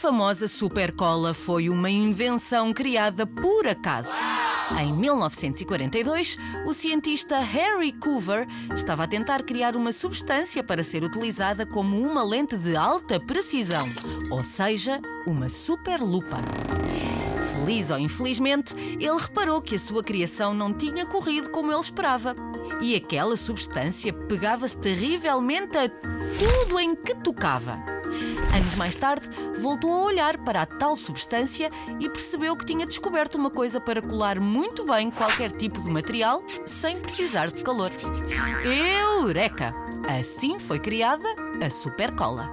famosa supercola foi uma invenção criada por acaso. Em 1942, o cientista Harry Coover estava a tentar criar uma substância para ser utilizada como uma lente de alta precisão, ou seja, uma superlupa. Feliz ou infelizmente, ele reparou que a sua criação não tinha corrido como ele esperava. E aquela substância pegava-se terrivelmente a tudo em que tocava. Anos mais tarde, voltou a olhar para a tal substância e percebeu que tinha descoberto uma coisa para colar muito bem qualquer tipo de material sem precisar de calor. Eureka! Assim foi criada a Supercola.